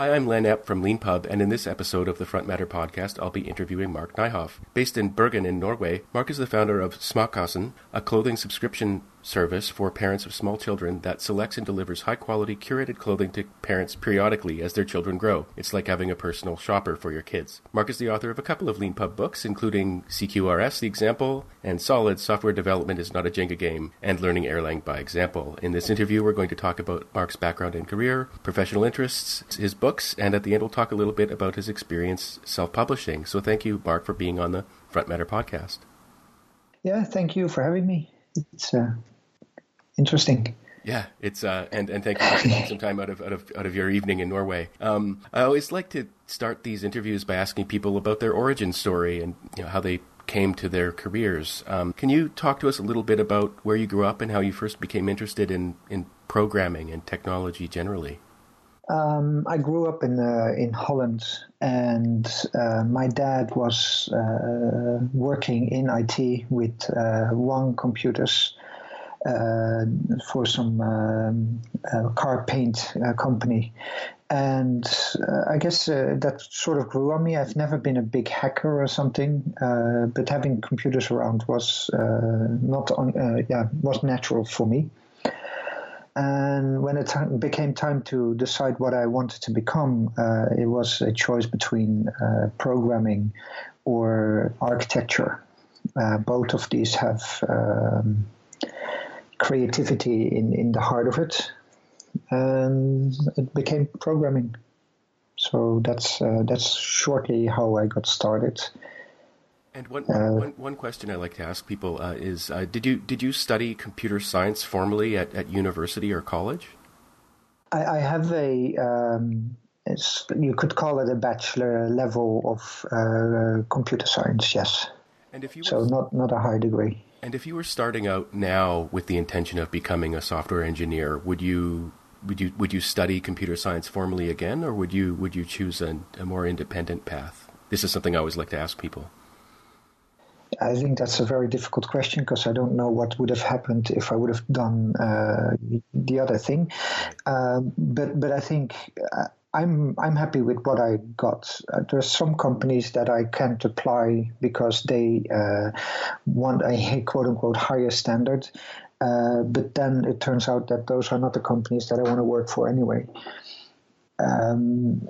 Hi, I'm Len Epp from LeanPub, and in this episode of the Front Matter podcast, I'll be interviewing Mark Nijhof. Based in Bergen in Norway, Mark is the founder of Småkassen, a clothing subscription service for parents of small children that selects and delivers high quality curated clothing to parents periodically as their children grow. It's like having a personal shopper for your kids. Mark is the author of a couple of LeanPub books, including CQRS, The Example, and Solid Software Development is Not a Jenga Game, and Learning Erlang by Example. In this interview, we're going to talk about Mark's background and career, professional interests, his books, and at the end, we'll talk a little bit about his experience self publishing. So thank you, Mark, for being on the Front Matter podcast. Yeah, thank you for having me. It's uh, interesting. Yeah, it's uh, and and thank you for taking some time out of out of out of your evening in Norway. Um, I always like to start these interviews by asking people about their origin story and you know, how they came to their careers. Um, can you talk to us a little bit about where you grew up and how you first became interested in in programming and technology generally? Um, I grew up in uh, in Holland, and uh, my dad was uh, working in IT with uh, one computers for some um, uh, car paint uh, company. And I guess that sort of grew on me. I've never been a big hacker or something, but having computers around was not on, yeah, was natural for me. And when it became time to decide what I wanted to become, uh, it was a choice between uh, programming or architecture. Uh, both of these have um, creativity in, in the heart of it, and it became programming. So that's uh, that's shortly how I got started. And one, uh, one, one question I like to ask people uh, is: uh, Did you did you study computer science formally at, at university or college? I, I have a um, you could call it a bachelor level of uh, computer science. Yes. And if you so not not a high degree. And if you were starting out now with the intention of becoming a software engineer, would you would you would you study computer science formally again, or would you would you choose a, a more independent path? This is something I always like to ask people. I think that's a very difficult question because I don't know what would have happened if I would have done uh, the other thing. Uh, but but I think uh, I'm I'm happy with what I got. Uh, there's some companies that I can't apply because they uh, want a quote unquote higher standard, uh, but then it turns out that those are not the companies that I want to work for anyway. Um,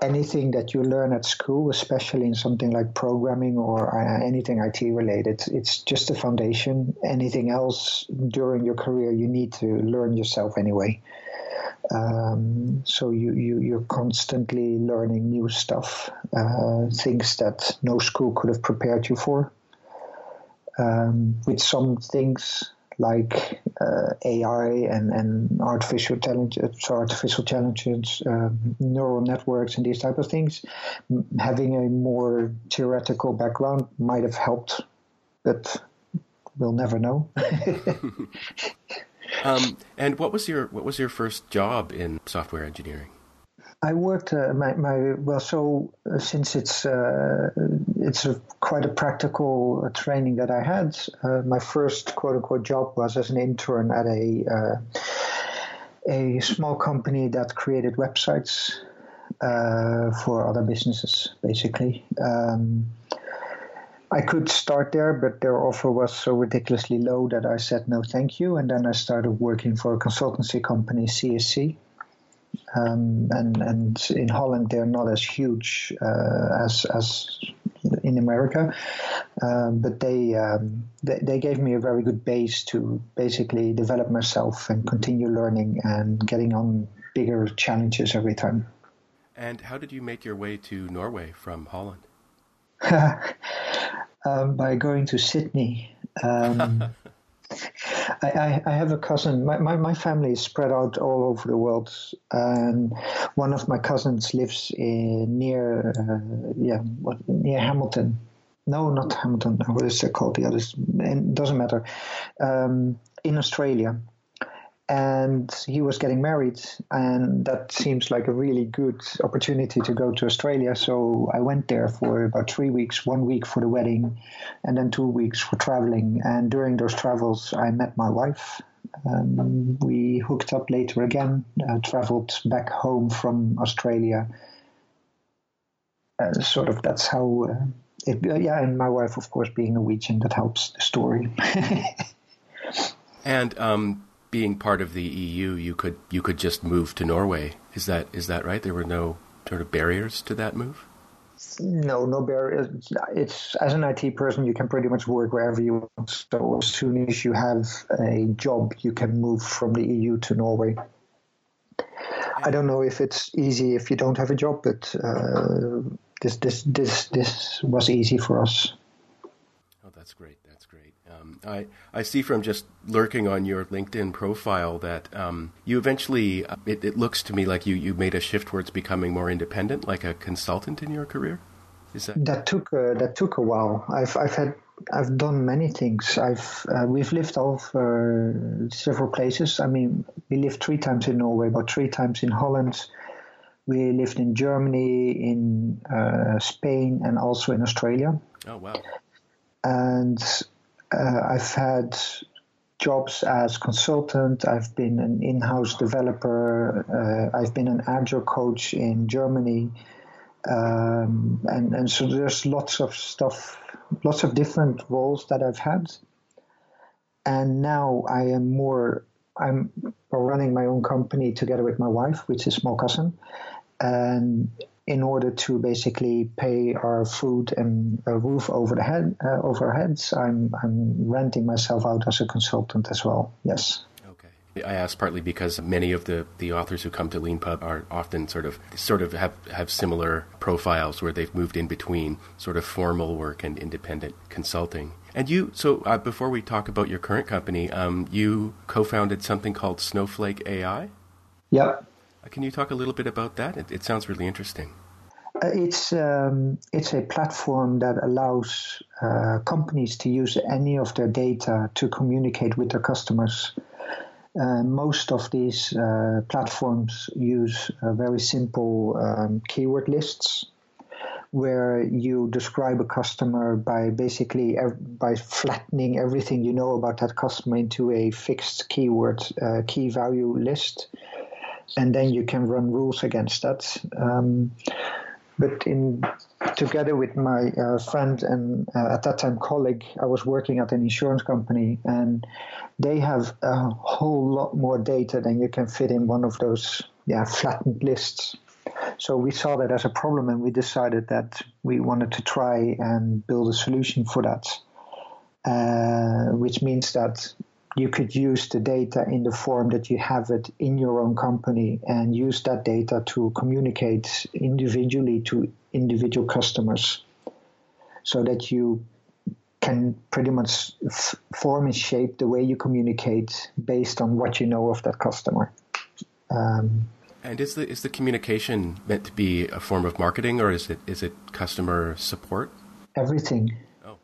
anything that you learn at school, especially in something like programming or uh, anything IT related, it's just a foundation. Anything else during your career, you need to learn yourself anyway. Um, so you, you you're constantly learning new stuff, uh, things that no school could have prepared you for. Um, with some things like uh, AI and, and artificial intelligence, so artificial intelligence, uh, neural networks, and these type of things, having a more theoretical background might have helped, but we'll never know. Um, and what was your what was your first job in software engineering? I worked uh, my, my well so uh, since it's uh, it's a, quite a practical uh, training that I had. Uh, my first quote unquote job was as an intern at a a small company that created websites for other businesses, basically. Um, I could start there, but their offer was so ridiculously low that I said no, thank you. And then I started working for a consultancy company, CSC. Um, and and in Holland they're not as huge uh, as as in America, um, but they, um, they, they gave me a very good base to basically develop myself and continue learning and getting on bigger challenges every time. And how did you make your way to Norway from Holland? um, by going to Sydney. Um, I, I, I, have a cousin. My, my, my, family is spread out all over the world, and one of my cousins lives in near uh, yeah what, near Hamilton. No, not Hamilton. What is it called? The others. It doesn't matter. Um, in Australia, and he was getting married and that seems like a really good opportunity to go to australia so i went there for about three weeks one week for the wedding and then two weeks for traveling and during those travels i met my wife Um, we hooked up later again, uh, traveled back home from Australia. Uh, sort of that's how uh, it, uh, yeah, and my wife, of course, being Norwegian, that helps the story. and um, being part of the EU, you could you could just move to Norway. Is that is that right? There were no sort of barriers to that move. No, no barriers. It's as an IT person, you can pretty much work wherever you want. So as soon as you have a job, you can move from the EU to Norway. I don't know if it's easy if you don't have a job, but uh, this this this this was easy for us. Oh, that's great. I I see from just lurking on your LinkedIn profile that um, you eventually uh, it, it looks to me like you you made a shift towards becoming more independent, like a consultant in your career. Is that that took uh, that took a while. I've I've had I've done many things. I've uh, we've lived over several places. I mean, we lived three times in Norway, but three times in Holland. We lived in Germany, in uh, Spain, and also in Australia. Oh wow! And uh, I've had jobs as consultant. I've been an in-house developer. Uh, I've been an agile coach in Germany, um, and and so there's lots of stuff, lots of different roles that I've had. And now I am more. I'm running my own company together with my wife, which is Småkassen, and in order to basically pay our food and a roof over the head uh, over our heads, I'm I'm renting myself out as a consultant as well. Yes. Okay. I ask partly because many of the, the authors who come to Leanpub are often sort of sort of have, have similar profiles where they've moved in between sort of formal work and independent consulting. And you, so uh, before we talk about your current company, um, you co-founded something called Snowflake AI. Yep. Uh, can you talk a little bit about that? It, it sounds really interesting. Uh, it's um, it's a platform that allows uh, companies to use any of their data to communicate with their customers. Uh, most of these uh, platforms use uh, very simple um, keyword lists, where you describe a customer by basically ev- by flattening everything you know about that customer into a fixed keyword key value list and then you can run rules against that. Um, but in together with my uh, friend and uh, at that time colleague, I was working at an insurance company, and they have a whole lot more data than you can fit in one of those yeah flattened lists. So we saw that as a problem, and we decided that we wanted to try and build a solution for that. Uh, which means that you could use the data in the form that you have it in your own company and use that data to communicate individually to individual customers so that you can pretty much f- form and shape the way you communicate based on what you know of that customer. Um, and is the is the communication meant to be a form of marketing or is it is it customer support? Everything. Oh.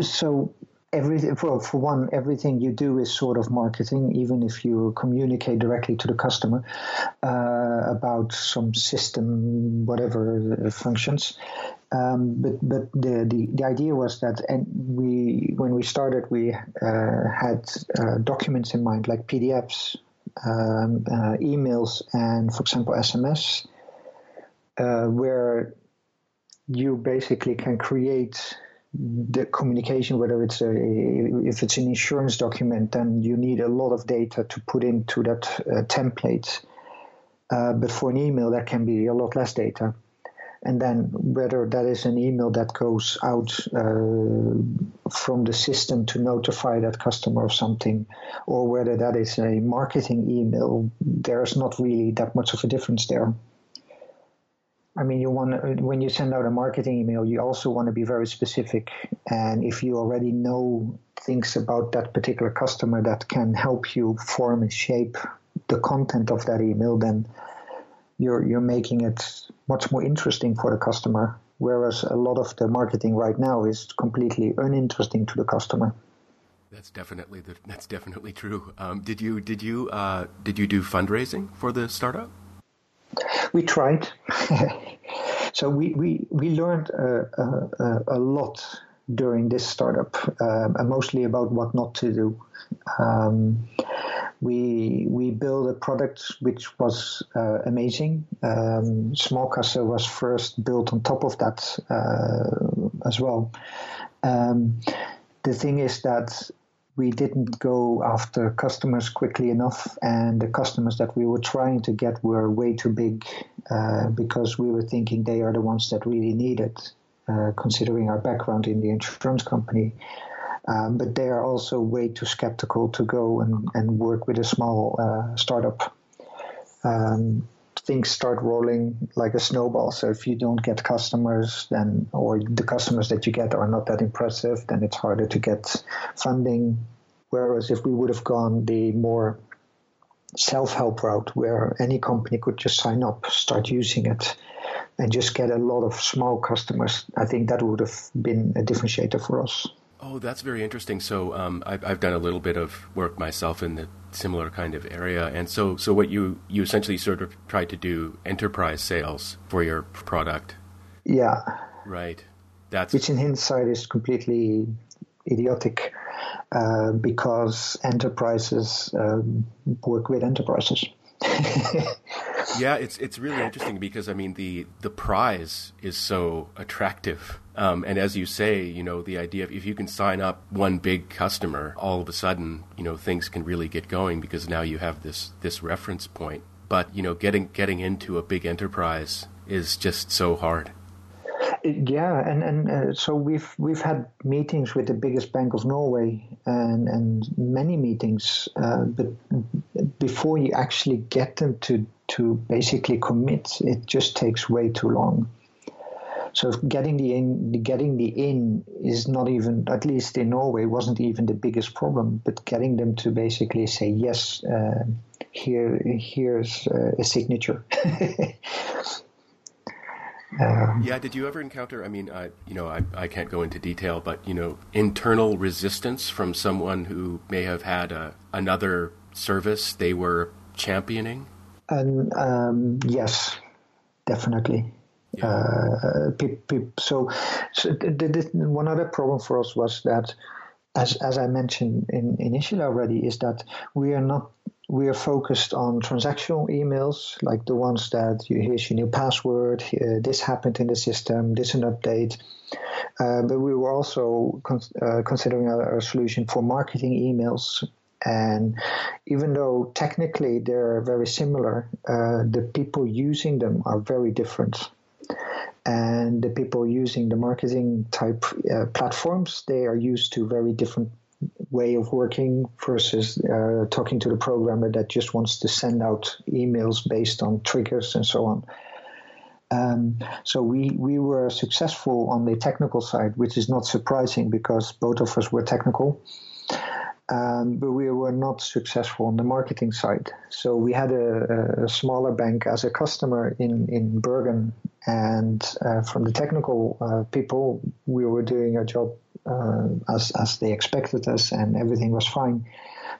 So for, one everything you do is sort of marketing even if you communicate directly to the customer uh, about some system whatever functions. Um, but but the, the, the idea was that and we when we started we uh, had uh, documents in mind like PDFs um, uh, emails and for example SMS uh, where you basically can create the communication, whether it's a, if it's an insurance document, then you need a lot of data to put into that uh, template. Uh, but for an email, that can be a lot less data. And then whether that is an email that goes out uh, from the system to notify that customer of something, or whether that is a marketing email, there's not really that much of a difference there. I mean, you want when you send out a marketing email, you also want to be very specific. And if you already know things about that particular customer that can help you form and shape the content of that email, then you're you're making it much more interesting for the customer. Whereas a lot of the marketing right now is completely uninteresting to the customer. That's definitely the, that's definitely true. Um, did you did you uh, did you do fundraising for the startup? We tried. so we, we, we learned uh, uh, uh, a lot during this startup, uh, and mostly about what not to do. Um, we we built a product which was uh, amazing. Um, Småkassen was first built on top of that uh, as well. Um, the thing is that we didn't go after customers quickly enough, and the customers that we were trying to get were way too big uh, because we were thinking they are the ones that really need it, uh, considering our background in the insurance company. Um, but they are also way too skeptical to go and, and work with a small uh, startup. Um, things start rolling like a snowball. So if you don't get customers, then or the customers that you get are not that impressive, then it's harder to get funding. Whereas if we would have gone the more self-help route, where any company could just sign up, start using it, and just get a lot of small customers, I think that would have been a differentiator for us. Oh, that's very interesting. So um, I've, I've done a little bit of work myself in the similar kind of area, and so so what you you essentially sort of tried to do enterprise sales for your product. Yeah. Right. That's which in hindsight is completely idiotic uh, because enterprises um, work with enterprises. yeah, it's it's really interesting because I mean the the prize is so attractive, um, and as you say, you know the idea of if you can sign up one big customer, all of a sudden you know things can really get going because now you have this this reference point. But you know getting getting into a big enterprise is just so hard. Yeah, and and uh, so we've we've had meetings with the biggest bank of Norway, and and many meetings, uh, but before you actually get them to to basically commit, it just takes way too long. So getting the in, getting the in is not even, at least in Norway, wasn't even the biggest problem. But getting them to basically say yes, uh, here here's uh, a signature. Um, yeah. Did you ever encounter? I mean, I, you know, I, I can't go into detail, but you know, internal resistance from someone who may have had a, another service they were championing. And um, yes, definitely. Yeah. Uh, so, so one other problem for us was that, as as I mentioned in, initially already, is that we are not we are focused on transactional emails, like the ones that you here's your new password, uh, this happened in the system, this an update. Uh, but we were also con- uh, considering a, a, solution for marketing emails. And even though technically they're very similar, uh, the people using them are very different. And the people using the marketing type uh, platforms, they are used to very different way of working versus uh, talking to the programmer that just wants to send out emails based on triggers and so on. Um, so we, we were successful on the technical side, which is not surprising because both of us were technical. Um, but we were not successful on the marketing side. So we had a, a smaller bank as a customer in, in Bergen, and uh, from the technical uh, people, we were doing a job uh, as as they expected us, and everything was fine.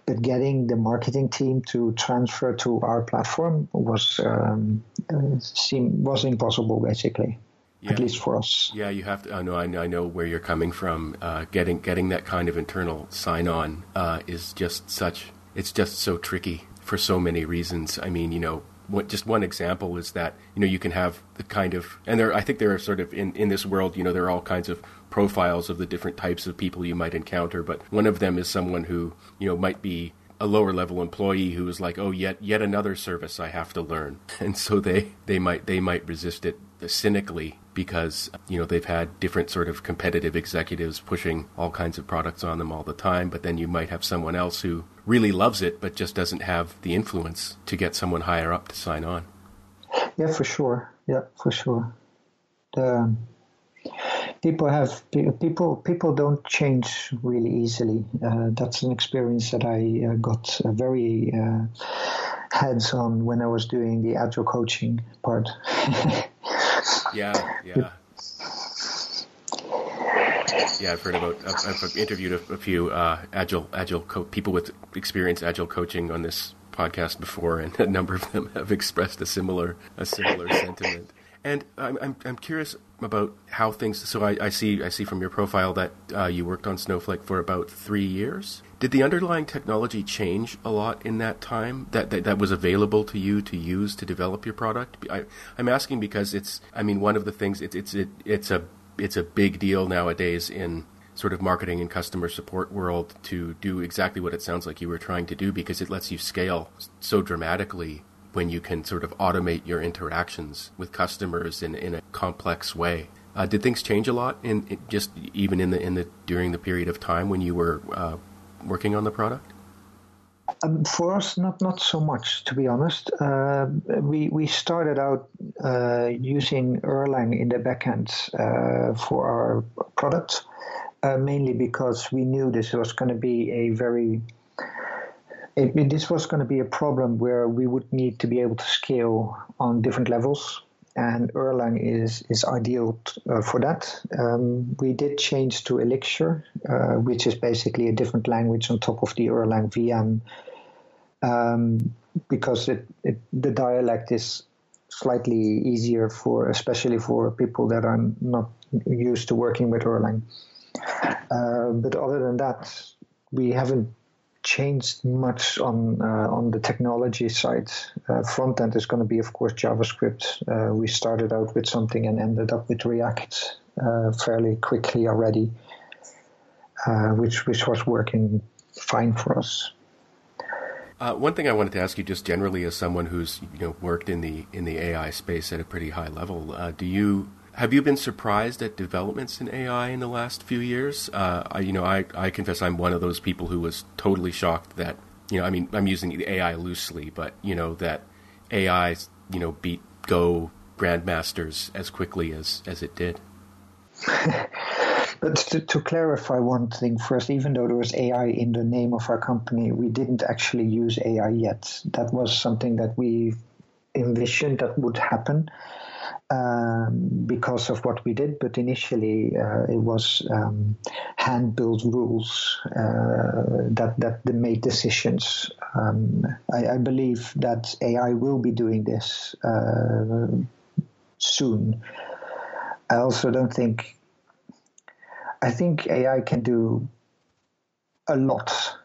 But getting the marketing team to transfer to our platform was um, uh, seem was impossible, basically. Yeah. At least for us. Yeah, you have to. I know. I know, where you're coming from. Uh, getting getting that kind of internal sign on uh, is just such. It's just so tricky for so many reasons. I mean, you know, what, just one example is that you know you can have the kind of and there I think there are sort of in in this world you know there are all kinds of profiles of the different types of people you might encounter, but one of them is someone who you know might be a lower level employee who is like, oh, yet yet another service I have to learn, and so they they might they might resist it cynically because you know they've had different sort of competitive executives pushing all kinds of products on them all the time but then you might have someone else who really loves it but just doesn't have the influence to get someone higher up to sign on. Yeah for sure. Yeah for sure. The people have people people don't change really easily. Uh, that's an experience that i uh, got uh, very hands on when i was doing the agile coaching part Yeah, yeah. Yeah, I've heard about. I've, I've interviewed a, a, few uh, agile agile co- people with experience agile coaching on this podcast before, and a number of them have expressed a similar a similar sentiment. And I'm, I'm I'm curious. about how things? So I, I see I see from your profile that uh, you worked on Snowflake for about three years. Did the underlying technology change a lot in that time that, that, that was available to you to use to develop your product? I, am asking because it's I mean one of the things it's it's it, it's a it's a big deal nowadays in sort of marketing and customer support world to do exactly what it sounds like you were trying to do because it lets you scale so dramatically when you can sort of automate your interactions with customers in, in a complex way. Uh, did things change a lot in, in, just even in the in the during the period of time when you were uh, working on the product? Um, for us, not not so much, to be honest. Uh, we we started out uh, using Erlang in the backend uh, for our products, uh, mainly because we knew this was going to be a very it, this was going to be a problem where we would need to be able to scale on different levels, and Erlang is is ideal t- uh, for that. Um, we did change to Elixir, uh, which is basically a different language on top of the Erlang VM, um, because it, it, the dialect is slightly easier for, especially for people that are not used to working with Erlang. Uh, but other than that, we haven't changed much on uh, on the technology side. Uh, front end is going to be, of course, JavaScript. Uh, we started out with something and ended up with React uh, fairly quickly already, uh, which which was working fine for us. Uh, one thing I wanted to ask you, just generally, as someone who's you know worked in the in the AI space at a pretty high level, do you have you been surprised at developments in AI in the last few years? Uh, I, you know, I, I confess I'm one of those people who was totally shocked that, you know, I mean, I'm using AI loosely, but, you know, that AI, you know, beat Go grandmasters as quickly as, as it did. but to, to, clarify one thing first, even though there was AI in the name of our company, we didn't actually use AI yet. That was something that we envisioned that would happen um, because of what we did, but initially uh, it was um, hand-built rules uh, that that made decisions. Um, I, I, believe that AI will be doing this uh, soon. I also don't think. I think AI can do a lot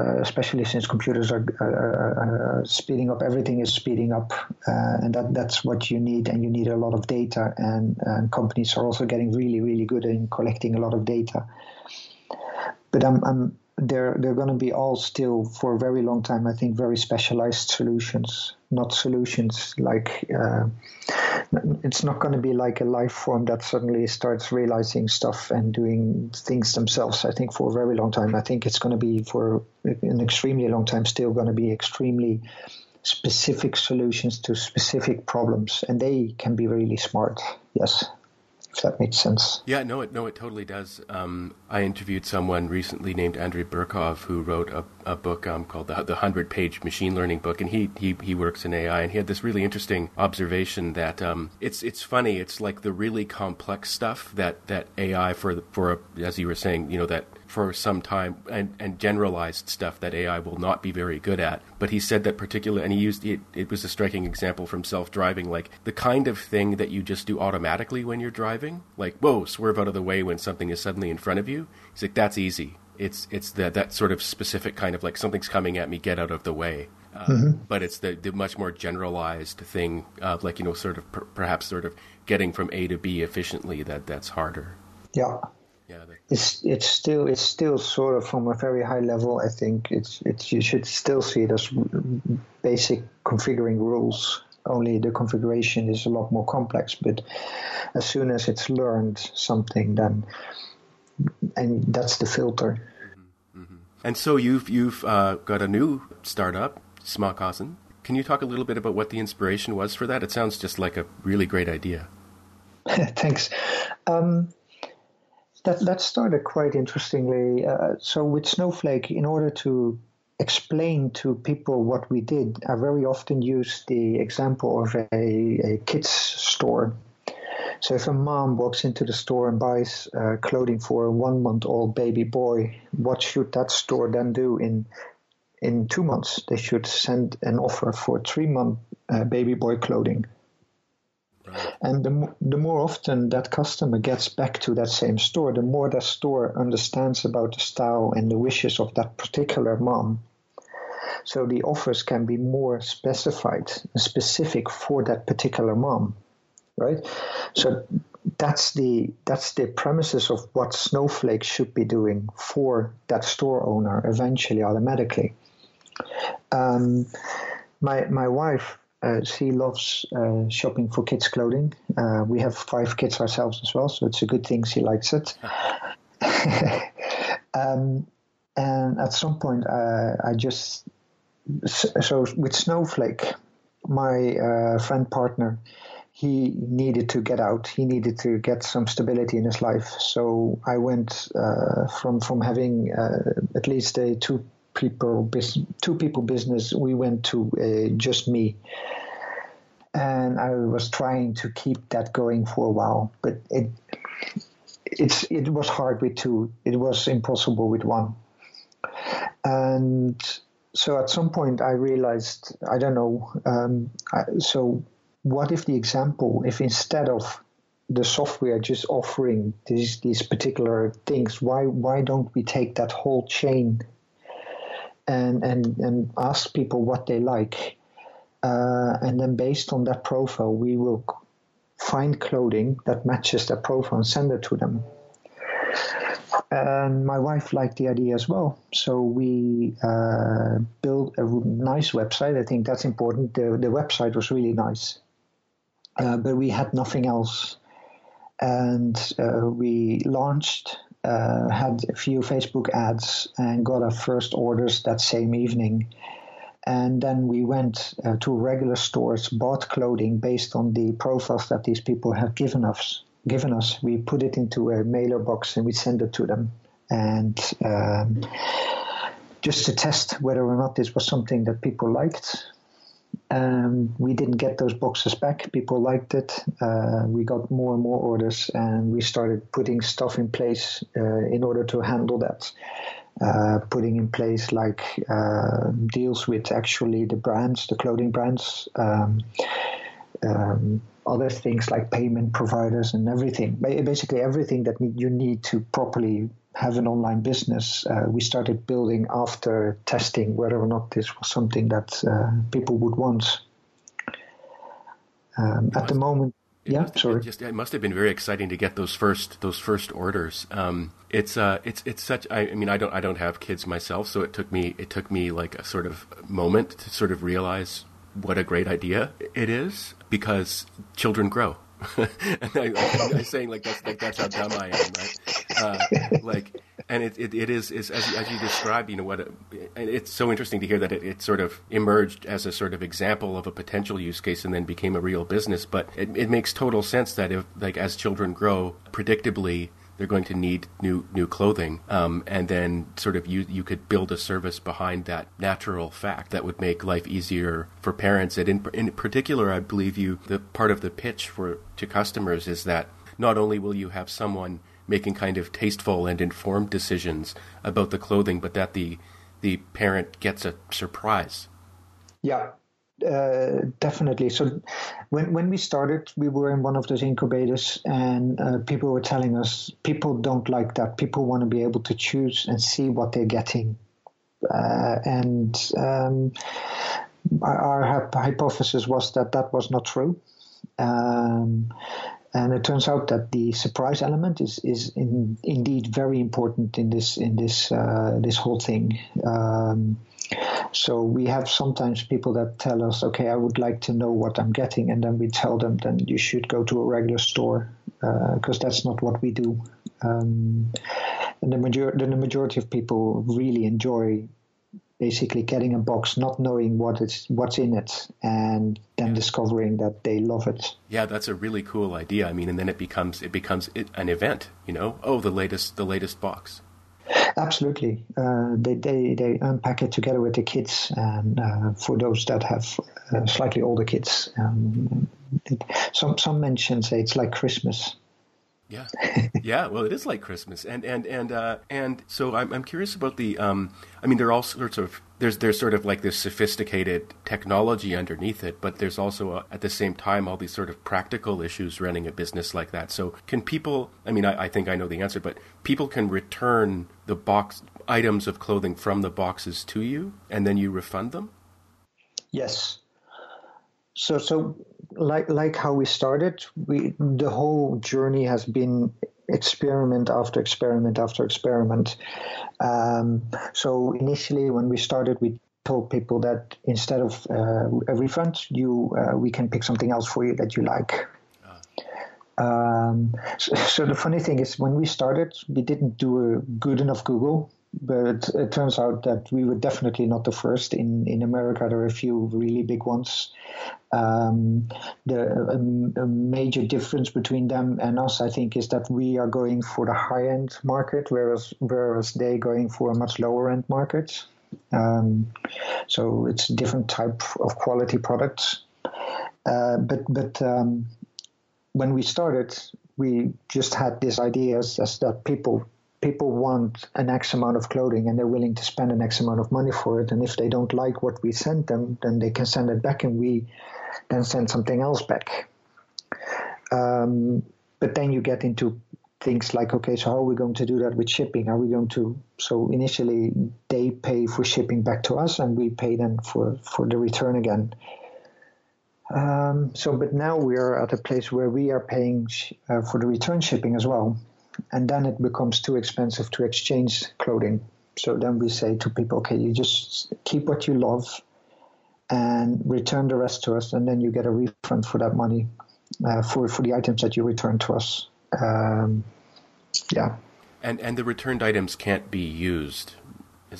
uh, especially since computers are, are, are, speeding up. Everything is speeding up, uh, and that that's what you need. And you need a lot of data. And, and companies are also getting really, really good in collecting a lot of data. But I'm, I'm they're they're going to be all still for a very long time. I think very specialized solutions, not solutions like uh, it's not going to be like a life form that suddenly starts realizing stuff and doing things themselves. I think for a very long time. I think it's going to be for an extremely long time still going to be extremely specific solutions to specific problems, and they can be really smart. Yes if that makes sense. Yeah, no, it no, it totally does. Um, I interviewed someone recently named Andrei Burkov who wrote a, a book um, called the, the Hundred Page Machine Learning Book, and he, he he works in AI, and he had this really interesting observation that um, it's it's funny, it's like the really complex stuff that, that AI for the, for a, as you were saying, you know that for some time and, and generalized stuff that AI will not be very good at. But he said that particular, and he used it, it was a striking example from self driving, like the kind of thing that you just do automatically when you're driving, like, whoa, swerve out of the way when something is suddenly in front of you. He's like, that's easy. It's, it's that, that sort of specific kind of like something's coming at me, get out of the way. Uh, mm-hmm. But it's the, the much more generalized thing, uh, like, you know, sort of per- perhaps sort of getting from A to B efficiently that that's harder. Yeah yeah, it's it's still it's still sort of from a very high level. I think it's it's you should still see it as basic configuring rules. Only the configuration is a lot more complex. But as soon as it's learned something, then and that's the filter. Mm-hmm, mm-hmm. And so you've you've uh, got a new startup, Småkassen. Can you talk a little bit about what the inspiration was for that? It sounds just like a really great idea. Thanks. Um, that that started quite interestingly. Uh, so with Snowflake, in order to explain to people what we did, I very often use the example of a, a kids store. So if a mom walks into the store and buys uh, clothing for a one month old baby boy, what should that store then do in in two months? They should send an offer for three month uh, baby boy clothing. Right. And the, the more often that customer gets back to that same store, the more that store understands about the style and the wishes of that particular mom. So the offers can be more specified specific for that particular mom, right? So that's the that's the premises of what Snowflake should be doing for that store owner eventually automatically. Um, my my wife uh, she loves uh, shopping for kids clothing. Uh, we have five kids ourselves as well, so it's a good thing she likes it. um, and at some point, uh, I just so with Snowflake, my uh, friend partner, he needed to get out. He needed to get some stability in his life. So I went uh, from from having at least a two people two people business we went to uh, just me. And i was trying to keep that going for a while but it it's it was hard with two. It was impossible with one. And so at some point i realized i don't know um, I, so what if the example if instead of the software just offering these these particular things why why don't we take that whole chain and and and ask people what they like, uh, and then based on that profile, we will find clothing that matches that profile and send it to them. And my wife liked the idea as well, so we uh, built a nice website. I think that's important. The the website was really nice, uh, but we had nothing else, and uh, we launched uh, had a few Facebook ads and got our first orders that same evening. And then we went uh, to regular stores, bought clothing based on the profiles that these people have given us. Given us, we put it into a mailer box and we send it to them, and um, just to test whether or not this was something that people liked. Um, we didn't get those boxes back. People liked it. Uh, we got more and more orders, and we started putting stuff in place uh, in order to handle that. Uh, putting in place like uh, deals with actually the brands, the clothing brands, um, um, other things like payment providers and everything. Basically, everything that you need to properly have an online business, uh, we started building after testing whether or not this was something that uh, people would want. Um, at the moment, yeah, sorry. Just, it must have been very exciting to get those first those first orders. Um, it's uh, it's it's such. I, I, mean, I don't I don't have kids myself, so it took me it took me like a sort of moment to sort of realize what a great idea it is because children grow. and I, am saying like that's like that's how dumb I am, right? Uh, like, and it, it, it is, is as, as you described, you know what? and it's so interesting to hear that it, it sort of emerged as a sort of example of a potential use case and then became a real business. But it, it makes total sense that if like as children grow, predictably they're going to need new new clothing, um, and then sort of you you could build a service behind that natural fact that would make life easier for parents. And in in particular, I believe you the part of the pitch for to customers is that not only will you have someone making kind of tasteful and informed decisions about the clothing, but that the the parent gets a surprise. Yeah, uh, definitely. So when when we started, we were in one of those incubators, and uh, people were telling us people don't like that. People want to be able to choose and see what they're getting, uh, and um, our, hypothesis was that that was not true. Um, and it turns out that the surprise element is is in, indeed very important in this in this uh, this whole thing. Um, so we have sometimes people that tell us, okay, I would like to know what I'm getting, and then we tell them, then you should go to a regular store because uh, that's not what we do. Um, and the, major- the majority of people really enjoy basically getting a box, not knowing what it's what's in it, and then yeah. discovering that they love it. Yeah, that's a really cool idea. I mean, and then it becomes it becomes an event. You know, oh, the latest the latest box. Absolutely, uh, they, they they unpack it together with the kids, and uh, for those that have uh, slightly older kids, um, it, some some mention say it's like Christmas. Yeah, yeah. Well, it is like Christmas, and and and uh, and so I'm I'm curious about the. Um, I mean, there are all sorts of there's there's sort of like this sophisticated technology underneath it, but there's also uh, at the same time all these sort of practical issues running a business like that. So can people? I mean, I, I think I know the answer, but people can return the box items of clothing from the boxes to you, and then you refund them. Yes. So so like like how we started, we the whole journey has been experiment after experiment after experiment. Um, so initially, when we started, we told people that instead of uh, a refund, you uh, we can pick something else for you that you like. Um, so, so, the funny thing is, when we started, we didn't do a good enough Google but it turns out that we were definitely not the first. In in America, there are a few really big ones. Um, the a, a major difference between them and us, I think, is that we are going for the high end market, whereas whereas they going for a much lower end market. Um, so it's a different type of quality products. Uh, but but um, when we started, we just had this idea as, as that people people want an X amount of clothing and they're willing to spend an X amount of money for it. And if they don't like what we send them, then they can send it back and we then send something else back. Um, but then you get into things like, okay, so how are we going to do that with shipping? Are we going to, so initially they pay for shipping back to us and we pay them for, for the return again. Um, so, but now we're at a place where we are paying sh- uh, for the return shipping as well and then it becomes too expensive to exchange clothing. So then we say to people, okay, you just keep what you love and return the rest to us, and then you get a refund for that money uh, for for the items that you return to us. Um, yeah. And and the returned items can't be used.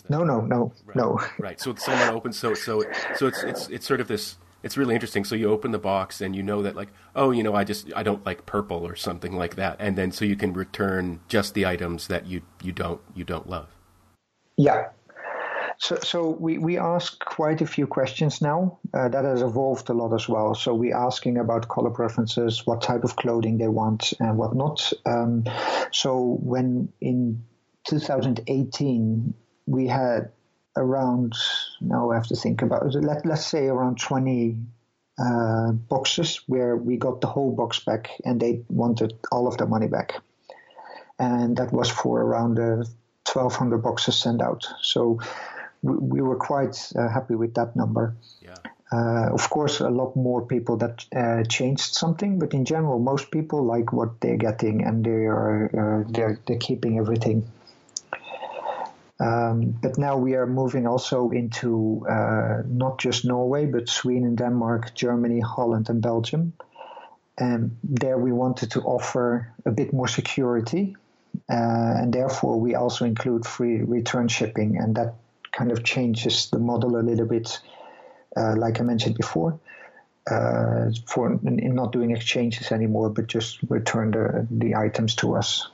No, no, no, right. no. Right. So someone opens. So so so it's it's it's sort of this it's really interesting. So you open the box and you know that like, oh, you know, I just I don't like purple or something like that, and then so you can return just the items that you you don't you don't love. Yeah. So, so we, we ask quite a few questions now. Uh, that has evolved a lot as well. So we're asking about color preferences, what type of clothing they want, and what not. Um, so when in 2018 we had around now I have to think about it. Let, let's say around 20 uh, boxes where we got the whole box back and they wanted all of the money back. And that was for around uh, 1,200 boxes sent out. So we, we were quite uh, happy with that number. Yeah. Uh, of course, a lot more people that uh, changed something, but in general, most people like what they're getting and they are uh, they're they're keeping everything. Um, but now we are moving also into uh, not just Norway, but Sweden, Denmark, Germany, Holland, and Belgium. And there we wanted to offer a bit more security. Uh, and therefore, we also include free return shipping. And that kind of changes the model a little bit, uh, like I mentioned before. Uh, for not doing exchanges anymore, but just return the, the items to us.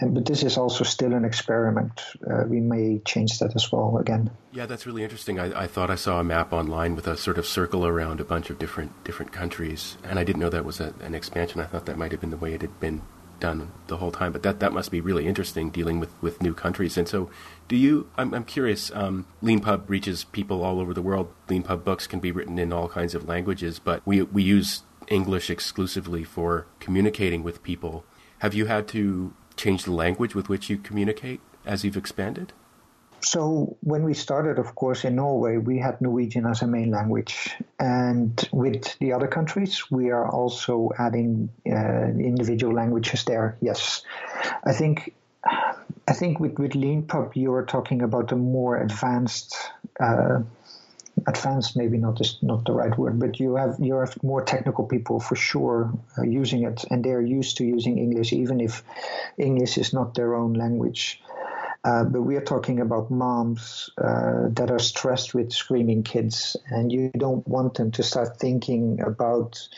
And, but this is also still an experiment. Uh, we may change that as well again. Yeah, that's really interesting. I, I, thought I saw a map online with a sort of circle around a bunch of different different countries, and I didn't know that was a, an expansion. I thought that might have been the way it had been done the whole time. But that, that must be really interesting dealing with, with new countries. And so, do you? I'm, I'm curious. Um, Leanpub reaches people all over the world. Leanpub books can be written in all kinds of languages, but we we use English exclusively for communicating with people. Have you had to change the language with which you communicate as you've expanded? So when we started, of course, in Norway, we had Norwegian as a main language, and with the other countries, we are also adding uh, individual languages there. Yes, I think. I think with, with Leanpub, you are talking about a more advanced uh, advanced maybe not is not the right word, but you have you have more technical people for sure uh, using it, and they're used to using English, even if English is not their own language. Uh, but we are talking about moms uh, that are stressed with screaming kids, and you don't want them to start thinking about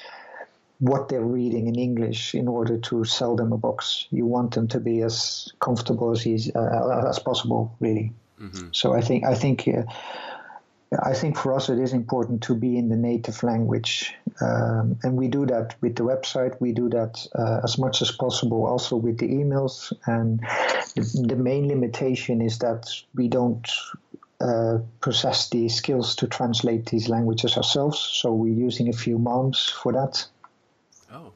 what they're reading in English in order to sell them a box. You want them to be as comfortable as uh, as possible, really. Mm-hmm. So I think I think uh, I think for us it is important to be in the native language, um, and we do that with the website. We do that uh, as much as possible, also with the emails. And the, the main limitation is that we don't uh, possess the skills to translate these languages ourselves. So we're using a few moms for that. Oh.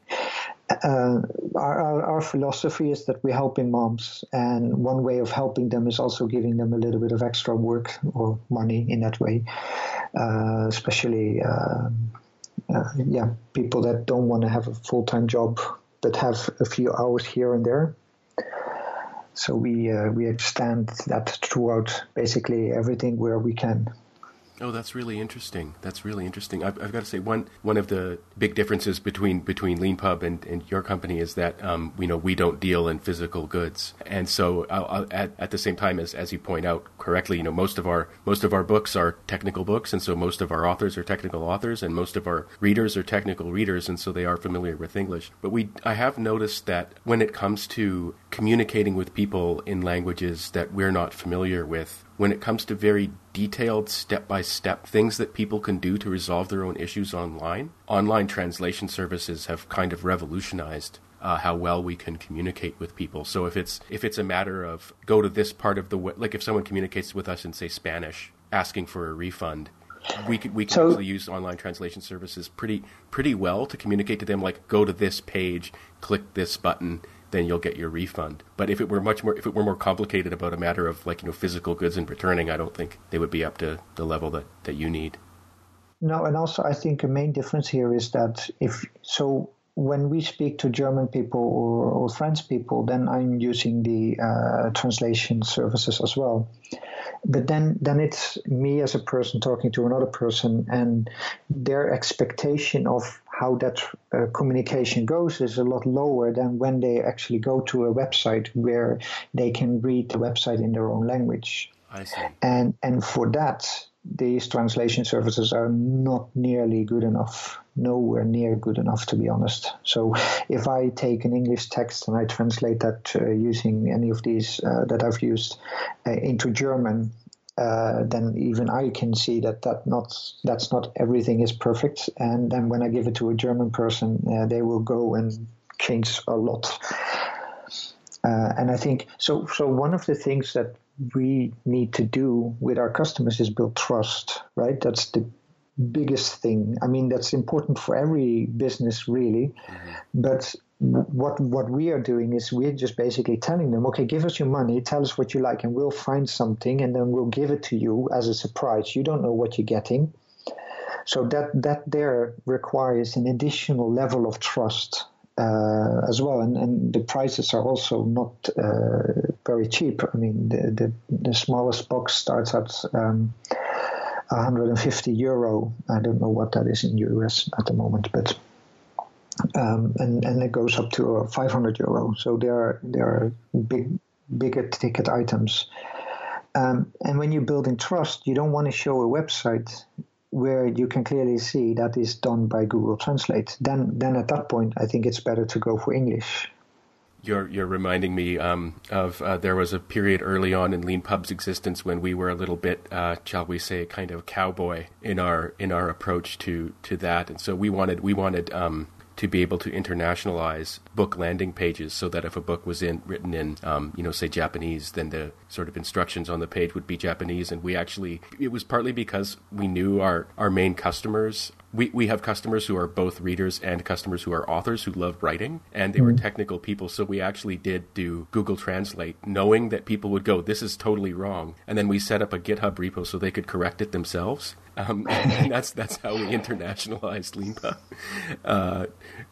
Uh, our, our, our, philosophy is that we're helping moms, and one way of helping them is also giving them a little bit of extra work or money in that way, uh, especially uh, uh yeah people that don't want to have a full time job but have a few hours here and there. So we uh, we extend that throughout basically everything where we can. Oh, that's really interesting. That's really interesting. I've, I've, got to say one one of the big differences between between Leanpub and, and your company is that um, you know we don't deal in physical goods, and so I'll, I'll, at at the same time as as you point out correctly, you know most of our most of our books are technical books, and so most of our authors are technical authors, and most of our readers are technical readers, and so they are familiar with English. But we I have noticed that when it comes to communicating with people in languages that we're not familiar with, when it comes to very detailed step by step things that people can do to resolve their own issues online, online translation services have kind of revolutionized uh, how well we can communicate with people. So if it's if it's a matter of go to this part of the web, like if someone communicates with us in say Spanish asking for a refund, we can we can so, actually use online translation services pretty pretty well to communicate to them like go to this page, click this button, then you'll get your refund. But if it were much more, if it were more complicated about a matter of like you know physical goods and returning, I don't think they would be up to the level that that you need. No, and also I think a main difference here is that if so, when we speak to German people or, or French people, then I'm using the uh, translation services as well. But then, then it's me as a person talking to another person, and their expectation of how that uh, communication goes is a lot lower than when they actually go to a website where they can read the website in their own language. I see. And and for that, these translation services are not nearly good enough nowhere near good enough to be honest so if i take an english text and i translate that uh, using any of these uh, that i've used uh, into german uh, then even I can see that that not that's not everything is perfect. And then when I give it to a German person, uh, they will go and change a lot. Uh, and I think so. So one of the things that we need to do with our customers is build trust, right? That's the biggest thing. I mean, that's important for every business, really. Mm-hmm. But what what we are doing is we're just basically telling them, okay, give us your money, tell us what you like, and we'll find something, and then we'll give it to you as a surprise. You don't know what you're getting. So that that there requires an additional level of trust uh, as well, and, and the prices are also not uh, very cheap. I mean, the, the, the smallest box starts at um, 150 euro. I don't know what that is in US at the moment, but um, and and it goes up to uh, 500 euro. So they are they are big bigger ticket items. Um, and when you're building trust, you don't want to show a website where you can clearly see that is done by Google Translate. Then then at that point, I think it's better to go for English you're you're reminding me um, of uh, there was a period early on in Leanpub's existence when we were a little bit, uh, shall we say, kind of cowboy in our in our approach to to that, and so we wanted we wanted um, to be able to internationalize book landing pages so that if a book was in written in um, you know say Japanese then the sort of instructions on the page would be Japanese and we actually it was partly because we knew our our main customers we, we have customers who are both readers and customers who are authors who love writing, and they mm-hmm. were technical people. So we actually did do Google Translate, knowing that people would go, "This is totally wrong," and then we set up a GitHub repo so they could correct it themselves. Um, and that's that's how we internationalized Leanpub. Uh,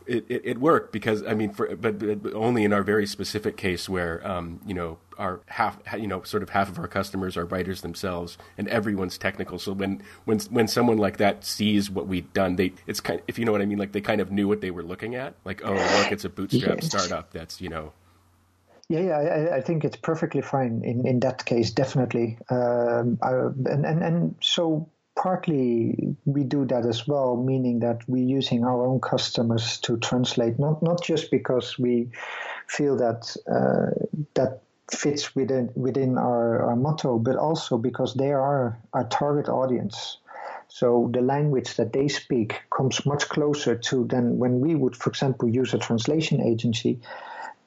it, it, it worked because I mean, for, but, but, only in our very specific case where um, you know our half you know sort of half of our customers are writers themselves and everyone's technical so when when when someone like that sees what we've done they it's kind of, if you know what i mean like they kind of knew what they were looking at like oh look it's a bootstrap startup that's you know yeah, yeah, I, I, think it's perfectly fine in, in that case, definitely. Um, I, and, and, and so partly we do that as well, meaning that we're using our own customers to translate, not, not just because we feel that uh, that fits within within our, our motto, but also because they are our target audience. So the language that they speak comes much closer to than when we would, for example, use a translation agency.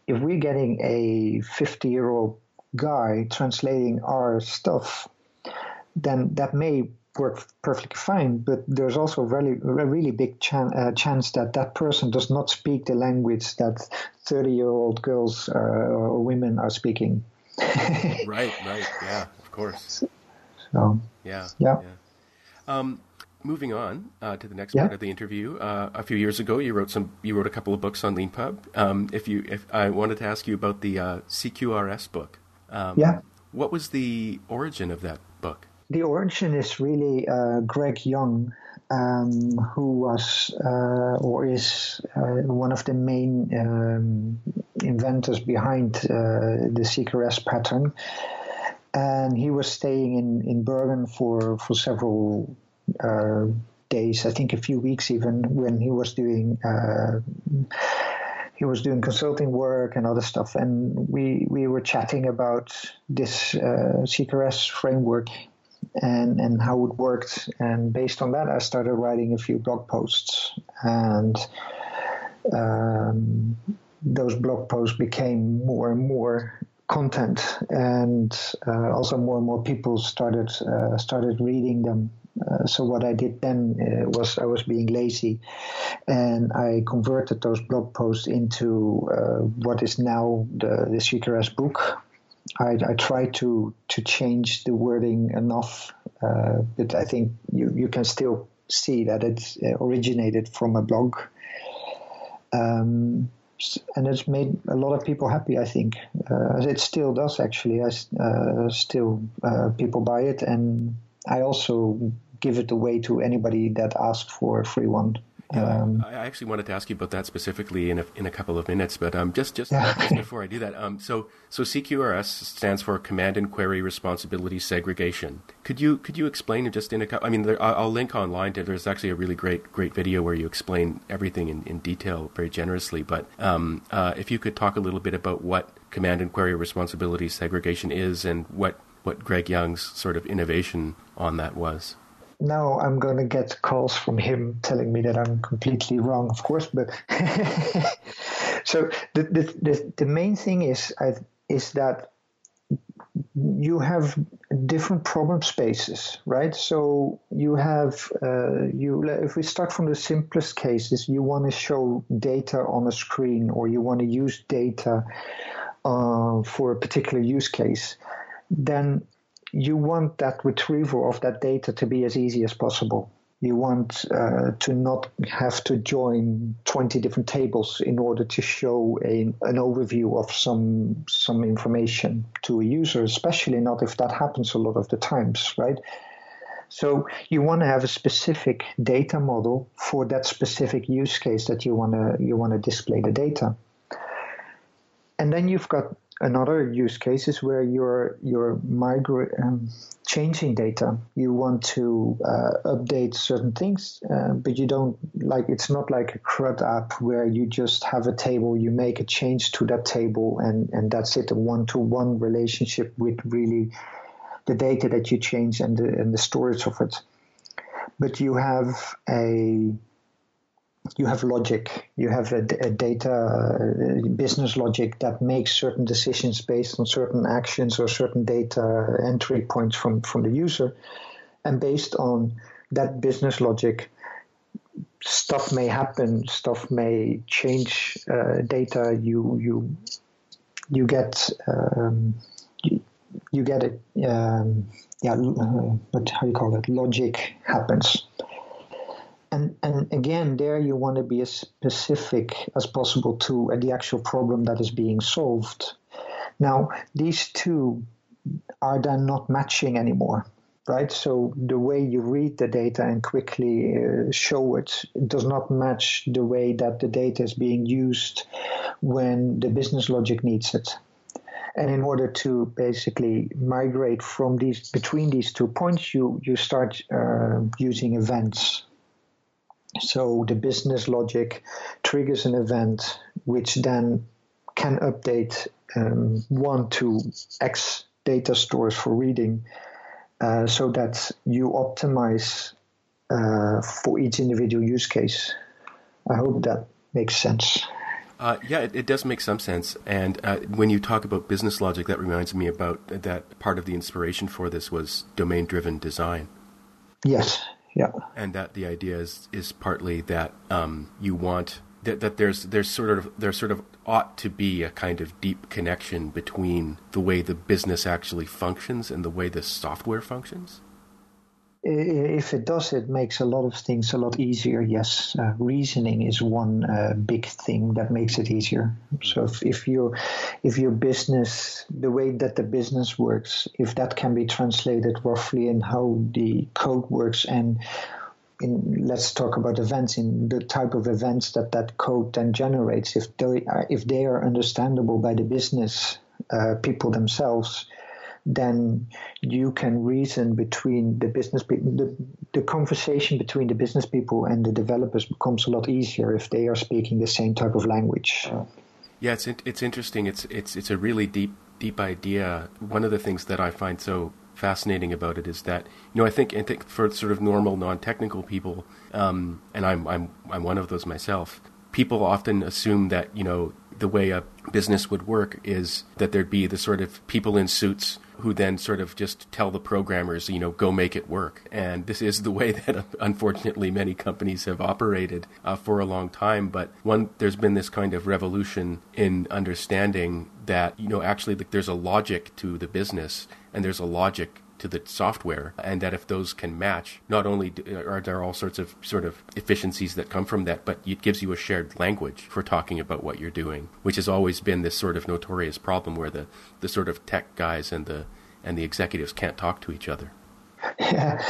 If we're getting a 50 year old guy translating our stuff, then that may work perfectly fine. But there's also a really, a really big chan- uh, chance that that person does not speak the language that 30 year old girls uh, or women are speaking. right, right, yeah, of course. So, yeah, yeah. yeah. Um, moving on uh, to the next Yeah. part of the interview. Uh, a few years ago, you wrote some. You wrote a couple of books on LeanPub. Um, if you, if I wanted to ask you about the uh, CQRS book. Um, Yeah. What was the origin of that book? The origin is really uh, Greg Young, um, who was uh, or is uh, one of the main um, inventors behind uh, the CQRS pattern. And he was staying in, in Bergen for, for several uh, days, I think a few weeks even, when he was doing uh, he was doing consulting work and other stuff, and we we were chatting about this uh, CQRS framework and and how it worked. And based on that, I started writing a few blog posts, and um, those blog posts became more and more content, and uh, also more and more people started uh, started reading them. Uh, so what I did then uh, was I was being lazy, and I converted those blog posts into uh, what is now the, the CQRS book. I, I tried to to change the wording enough, uh, but I think you, you can still see that it originated from a blog. Um, and it's made a lot of people happy. I think uh, it still does. Actually, I uh, still uh, people buy it, and I also give it away to anybody that asks for a free one. Yeah, Um, I I actually wanted to ask you about that specifically in a, in a couple of minutes, but um, just just, Yeah. just before I do that, um, so so CQRS stands for Command and Query Responsibility Segregation. Could you could you explain just in a couple? I mean, there, I'll I'll link online to. There's actually a really great great video where you explain everything in, in detail very generously. But um, uh, if you could talk a little bit about what Command and Query Responsibility Segregation is and what what Greg Young's sort of innovation on that was. Now I'm going to get calls from him telling me that I'm completely wrong, of course. But so the, the the the main thing is is that you have different problem spaces, right? So you have uh, you. If we start from the simplest cases, you want to show data on a screen, or you want to use data uh, for a particular use case, then you want that retrieval of that data to be as easy as possible. You want uh, to not have to join 20 different tables in order to show a, an overview of some some information to a user, especially not if that happens a lot of the times, right? So you want to have a specific data model for that specific use case that you want to you want to display the data. And then you've got another use case is where you're you're migra- um, changing data. You want to uh, update certain things, uh, but you don't like. It's not like a CRUD app where you just have a table, you make a change to that table, and and that's it. A one-to-one relationship with really the data that you change and the and the storage of it. But you have a you have logic, you have a, a data uh, business logic that makes certain decisions based on certain actions or certain data entry points from, from the user. And based on that business logic, stuff may happen, stuff may change uh, data. You you you get um, you, you get it. Um, yeah, uh, but how you call it? Logic happens and and again there you want to be as specific as possible to the actual problem that is being solved. Now these two are then not matching anymore right? So the way you read the data and quickly uh, show it does not match the way that the data is being used when the business logic needs it. And in order to basically migrate from these between these two points you you start uh, using events so the business logic triggers an event which then can update um, one to X data stores for reading uh, so that you optimize uh, for each individual use case. I hope that makes sense. Uh, yeah, it, it, does make some sense. And uh, when you talk about business logic, that reminds me about that part of the inspiration for this was domain driven design. Yes, yeah. And that the idea is, is partly that um, you want that, that there's there's sort of there sort of ought to be a kind of deep connection between the way the business actually functions and the way the software functions if it does, it makes a lot of things a lot easier. Yes, uh, reasoning is one uh, big thing that makes it easier. So if, if your if your business, the way that the business works, if that can be translated roughly in how the code works and in, let's talk about events in the type of events that that code then generates. If they are, if they are understandable by the business uh, people themselves, then you can reason between the business people. The, the conversation between the business people and the developers becomes a lot easier if they are speaking the same type of language. Yeah, it's it's interesting. It's it's it's a really deep deep idea. One of the things that I find so fascinating about it is that you know I think I think for sort of normal non-technical people, um, and I'm I'm I'm one of those myself. People often assume that you know the way a business would work is that there'd be the sort of people in suits who then sort of just tell the programmers, you know, go make it work. And this is the way that unfortunately many companies have operated uh, for a long time. But one, there's been this kind of revolution in understanding that, you know, actually there's a logic to the business and there's a logic to the software, and that if those can match, not only are there all sorts of sort of efficiencies that come from that, but it gives you a shared language for talking about what you're doing, which has always been this sort of notorious problem where the, the sort of tech guys and the and the executives can't talk to each other. Yeah,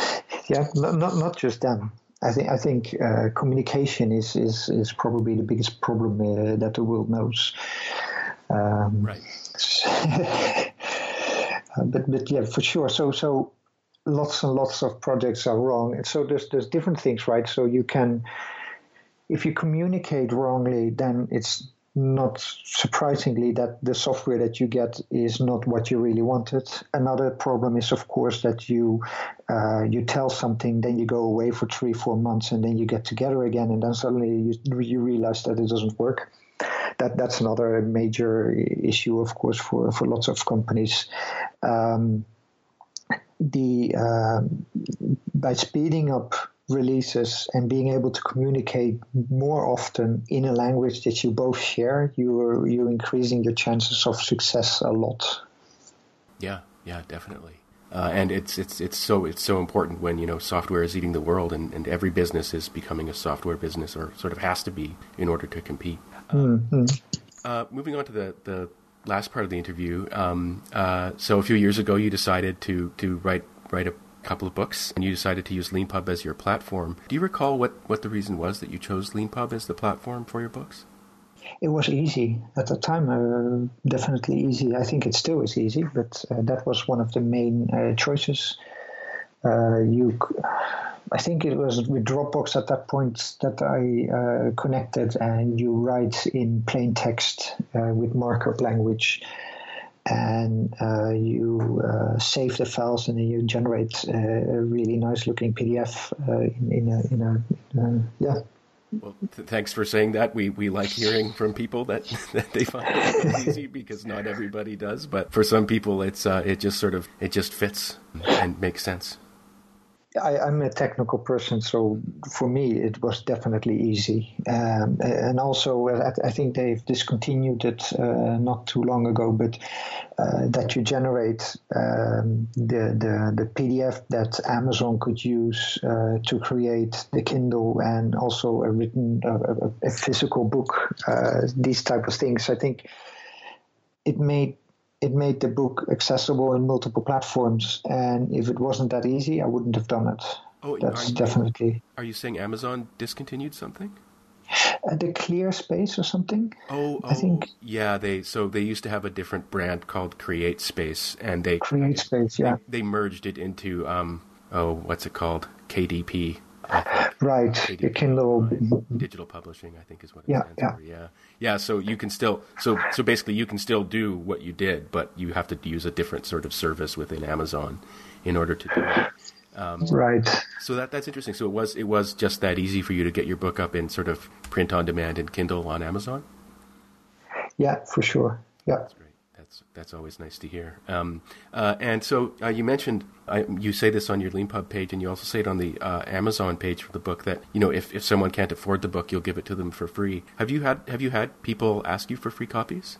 yeah, not not just them. I think I think uh, communication is, is is probably the biggest problem uh, that the world knows. Um, right. But but yeah, for sure. So so lots and lots of projects are wrong. And so there's there's different things, right? So you can if you communicate wrongly, then it's not surprisingly that the software that you get is not what you really wanted. Another problem is, of course, that you uh, you tell something, then you go away for three, four months, and then you get together again, and then suddenly you, you realize that it doesn't work that that's another major issue, of course, for, for lots of companies. Um, the uh, by speeding up releases and being able to communicate more often in a language that you both share, you're you're increasing your chances of success a lot. Yeah, yeah, definitely. Uh, and it's it's it's so it's so important when you know software is eating the world and, and every business is becoming a software business or sort of has to be in order to compete. Mm-hmm. Uh, moving on to the, the last part of the interview. Um, uh, so a few years ago, you decided to to write write a couple of books, and you decided to use LeanPub as your platform. Do you recall what, what the reason was that you chose LeanPub as the platform for your books? It was easy at the time. Uh, definitely easy. I think it still is easy, but uh, that was one of the main uh, choices. Uh, you I think it was with Dropbox at that point that I uh, connected, and you write in plain text uh, with markup language, and uh, you uh, save the files, and then you generate uh, a really nice looking PDF uh, in, in, a, in a, yeah. Well, th- thanks for saying that. We we like hearing from people that, that they find it easy because not everybody does, but for some people, it's it just sort of it just fits and makes sense. I, am a technical person, so for me it was definitely easy. Um, and also, I, think they've discontinued it uh, not too long ago, but uh, that you generate um, the, the, the PDF that Amazon could use uh, to create the Kindle and also a written a physical book. Uh, these type of things, I think it made it made the book accessible in multiple platforms. And if it wasn't that easy, I wouldn't have done it. Oh, that's are you, definitely. Are you saying Amazon discontinued something? Uh, the ClearSpace or something. Oh, oh, I think. Yeah, they so they used to have a different brand called Create Space, and they Create Space. Yeah, they, they merged it into um oh what's it called KDP. Right, Kindle digital publishing, I think is what it yeah, stands yeah. for. Yeah, yeah. So you can still, so so basically, you can still do what you did, but you have to use a different sort of service within Amazon in order to do it. Um, right. So that that's interesting. So it was it was just that easy for you to get your book up in sort of print on demand and Kindle on Amazon. Yeah, for sure. Yeah. That's. Always nice to hear. Um, uh, and so uh, you mentioned you say this on your Leanpub page, and you also say it on the uh, Amazon page for the book that you know if, if someone can't afford the book, you'll give it to them for free. Have you had have you had people ask you for free copies?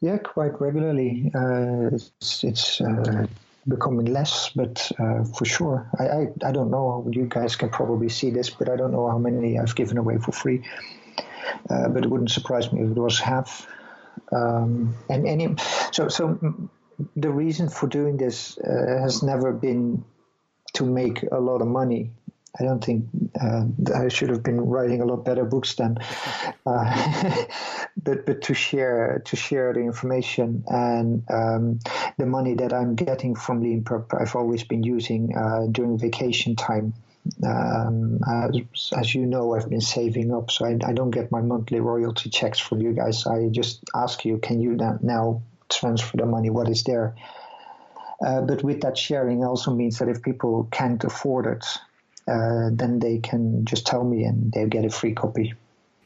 Yeah, quite regularly. Uh, it's, it's uh, becoming less, but uh, for sure. I, I, I don't know. You guys can probably see this, but I don't know how many I've given away for free. Uh, but it wouldn't surprise me if it was half. Um, and any so so the reason for doing this uh, has never been to make a lot of money. I don't think uh, I should have been writing a lot better books than, uh, but but to share to share the information and um, the money that I'm getting from Leanpub, I've always been using uh, during vacation time. Um, as, as, you know, I've been saving up, so I, I, don't get my monthly royalty checks from you guys. I just ask you, can you now transfer the money? What is there? Uh, but with that sharing also means that if people can't afford it, uh, then they can just tell me and they'll get a free copy.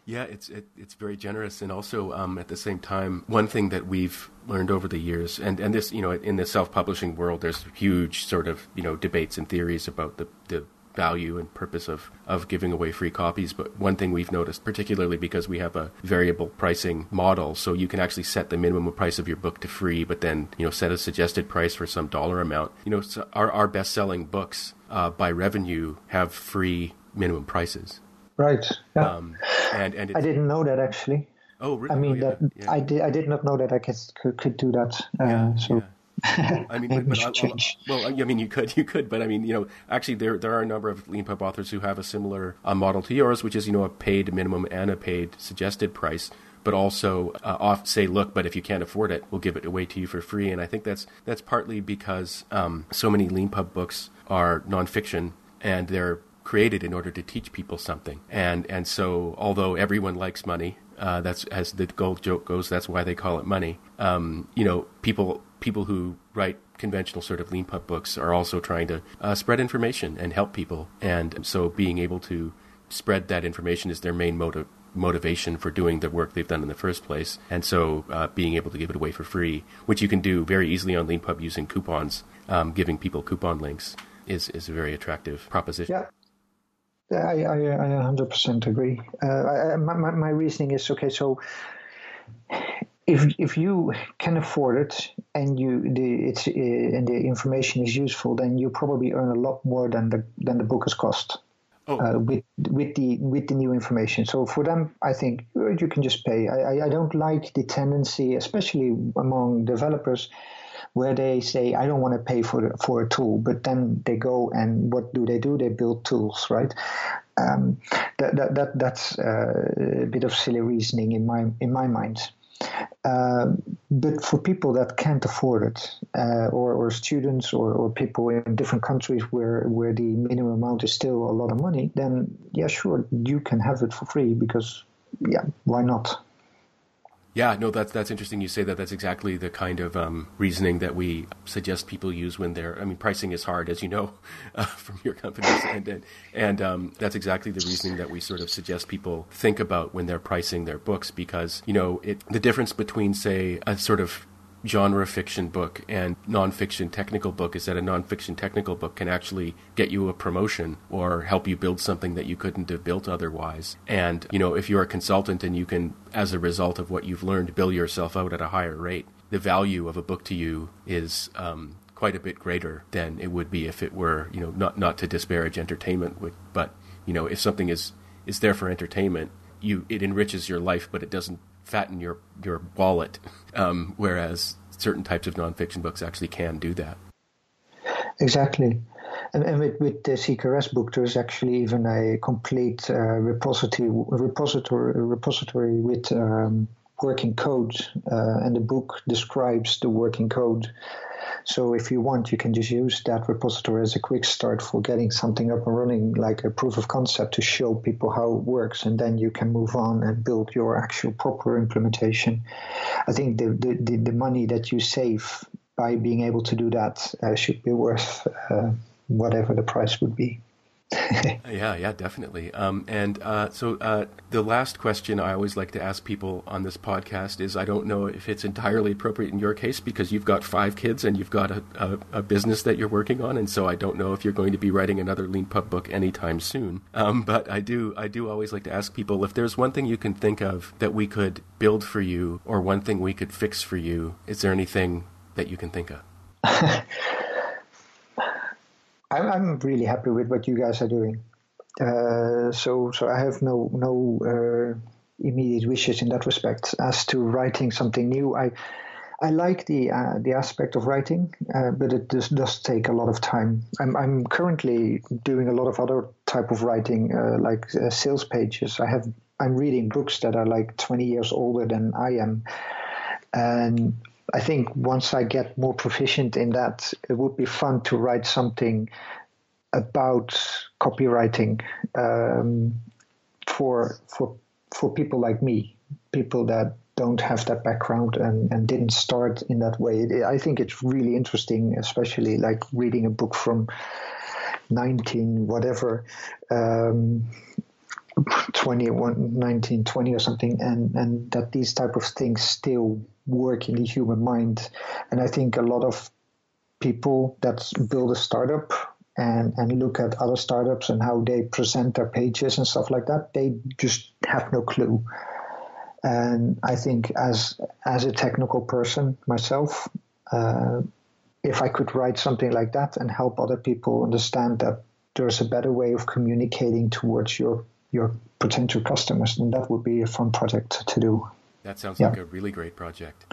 Yeah, it's it, it's very generous, and also um, at the same time, one thing that we've learned over the years, and, and this, you know, in the self-publishing world, there's huge sort of you know debates and theories about the the value and purpose of, of giving away free copies. But one thing we've noticed, particularly because we have a variable pricing model, so you can actually set the minimum price of your book to free, but then you know set a suggested price for some dollar amount. You know, so our our best selling books uh, by revenue have free minimum prices. Right. Yeah. Um, and and I didn't know that actually. Oh, really? I mean oh, yeah, that yeah. I did. I did not know that I could could, could do that. Uh, yeah, so. I mean, but, but I, well, I mean, you could, you could, but I mean, you know, actually, there there are a number of Leanpub authors who have a similar uh, model to yours, which is you know a paid minimum and a paid suggested price but also uh, off say, look, but if you can't afford it, we'll give it away to you for free. And I think that's that's partly because um, so many Leanpub books are nonfiction and they're created in order to teach people something. And and so although everyone likes money, uh, that's as the gold joke goes. That's why they call it money. Um, you know, people people who write conventional sort of Leanpub books are also trying to uh, spread information and help people. And so being able to spread that information is their main motive motivation for doing the work they've done in the first place. And so uh, being able to give it away for free, which you can do very easily on Leanpub using coupons, um, giving people coupon links, is, is a very attractive proposition. Yeah. I, I, I 100% agree. Uh, I, my, my reasoning is okay, so if if you can afford it and you the it's uh, and the information is useful, then you probably earn a lot more than the than the book has cost oh. uh, with with the with the new information. So for them, I think you can just pay. I, I don't like the tendency, especially among developers, where they say I don't want to pay for for a tool, but then they go and what do they do? They build tools, right? Um, that, that, that that's uh, a bit of silly reasoning in my in my mind. Uh, but for people that can't afford it, uh, or, or students or, or people in different countries where, where the minimum amount is still a lot of money, then yeah, sure, you can have it for free because, yeah, why not? Yeah, no, that's that's interesting. You say that. That's exactly the kind of um, reasoning that we suggest people use when they're. I mean, pricing is hard, as you know, uh, from your companies, and and, and um, that's exactly the reasoning that we sort of suggest people think about when they're pricing their books, because you know, it the difference between say a sort of genre fiction book and nonfiction technical book is that a nonfiction technical book can actually get you a promotion or help you build something that you couldn't have built otherwise. And, you know, if you're a consultant and you can, as a result of what you've learned, bill yourself out at a higher rate, the value of a book to you is um, quite a bit greater than it would be if it were, you know, not, not to disparage entertainment, but, you know, if something is, is there for entertainment, you, it enriches your life, but it doesn't fatten your your wallet, um, whereas certain types of nonfiction books actually can do that. Exactly. And, and with, with the CQRS book, there's actually even a complete uh, repository repository repository with um, working code, uh, and the book describes the working code. So if you want, you can just use that repository as a quick start for getting something up and running, like a proof of concept to show people how it works, and then you can move on and build your actual proper implementation. I think the the, the, the money that you save by being able to do that uh, should be worth uh, whatever the price would be. yeah, yeah, definitely. Um, and uh, so uh, the last question I always like to ask people on this podcast is I don't know if it's entirely appropriate in your case because you've got five kids and you've got a, a, a business that you're working on, and so I don't know if you're going to be writing another Leanpub book anytime soon. Um, but I do, I do always like to ask people if there's one thing you can think of that we could build for you, or one thing we could fix for you. Is there anything that you can think of? I'm, I'm really happy with what you guys are doing. Uh, so so I have no no uh, immediate wishes in that respect. As to writing something new, I I like the uh, the aspect of writing, uh, but it does, does take a lot of time. I'm I'm currently doing a lot of other type of writing, uh, like uh, sales pages. I have I'm reading books that are like 20 years older than I am, and I think once I get more proficient in that, it would be fun to write something about copywriting um, for for for people like me, people that don't have that background and, and didn't start in that way. I think it's really interesting, especially like reading a book from 19 whatever um, 21 1920 or something and and that these type of things still work in the human mind. And i think a lot of people that build a startup and and look at other startups and how they present their pages and stuff like that they just have no clue. And i think as as a technical person myself uh, if i could write something like that and help other people understand that there's a better way of communicating towards your your potential customers, and that would be a fun project to do. That sounds yeah. like a really great project.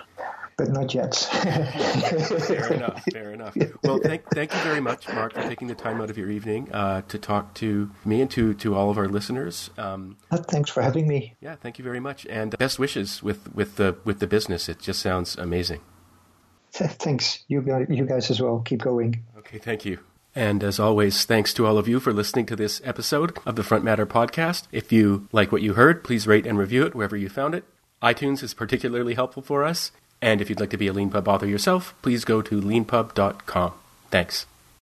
But not yet. fair enough. Fair enough. Well, thank, thank you very much, Mark, for taking the time out of your evening uh, to talk to me and to, to all of our listeners. Um, uh, thanks for having me. Yeah, thank you very much, and best wishes with, with the with the business. It just sounds amazing. Thanks, you guys, you guys as well. Keep going. Okay, thank you. And as always, thanks to all of you for listening to this episode of the Front Matter podcast. If you like what you heard, please rate and review it wherever you found it. iTunes is particularly helpful for us. And if you'd like to be a Leanpub author yourself, please go to leanpub.com. Thanks.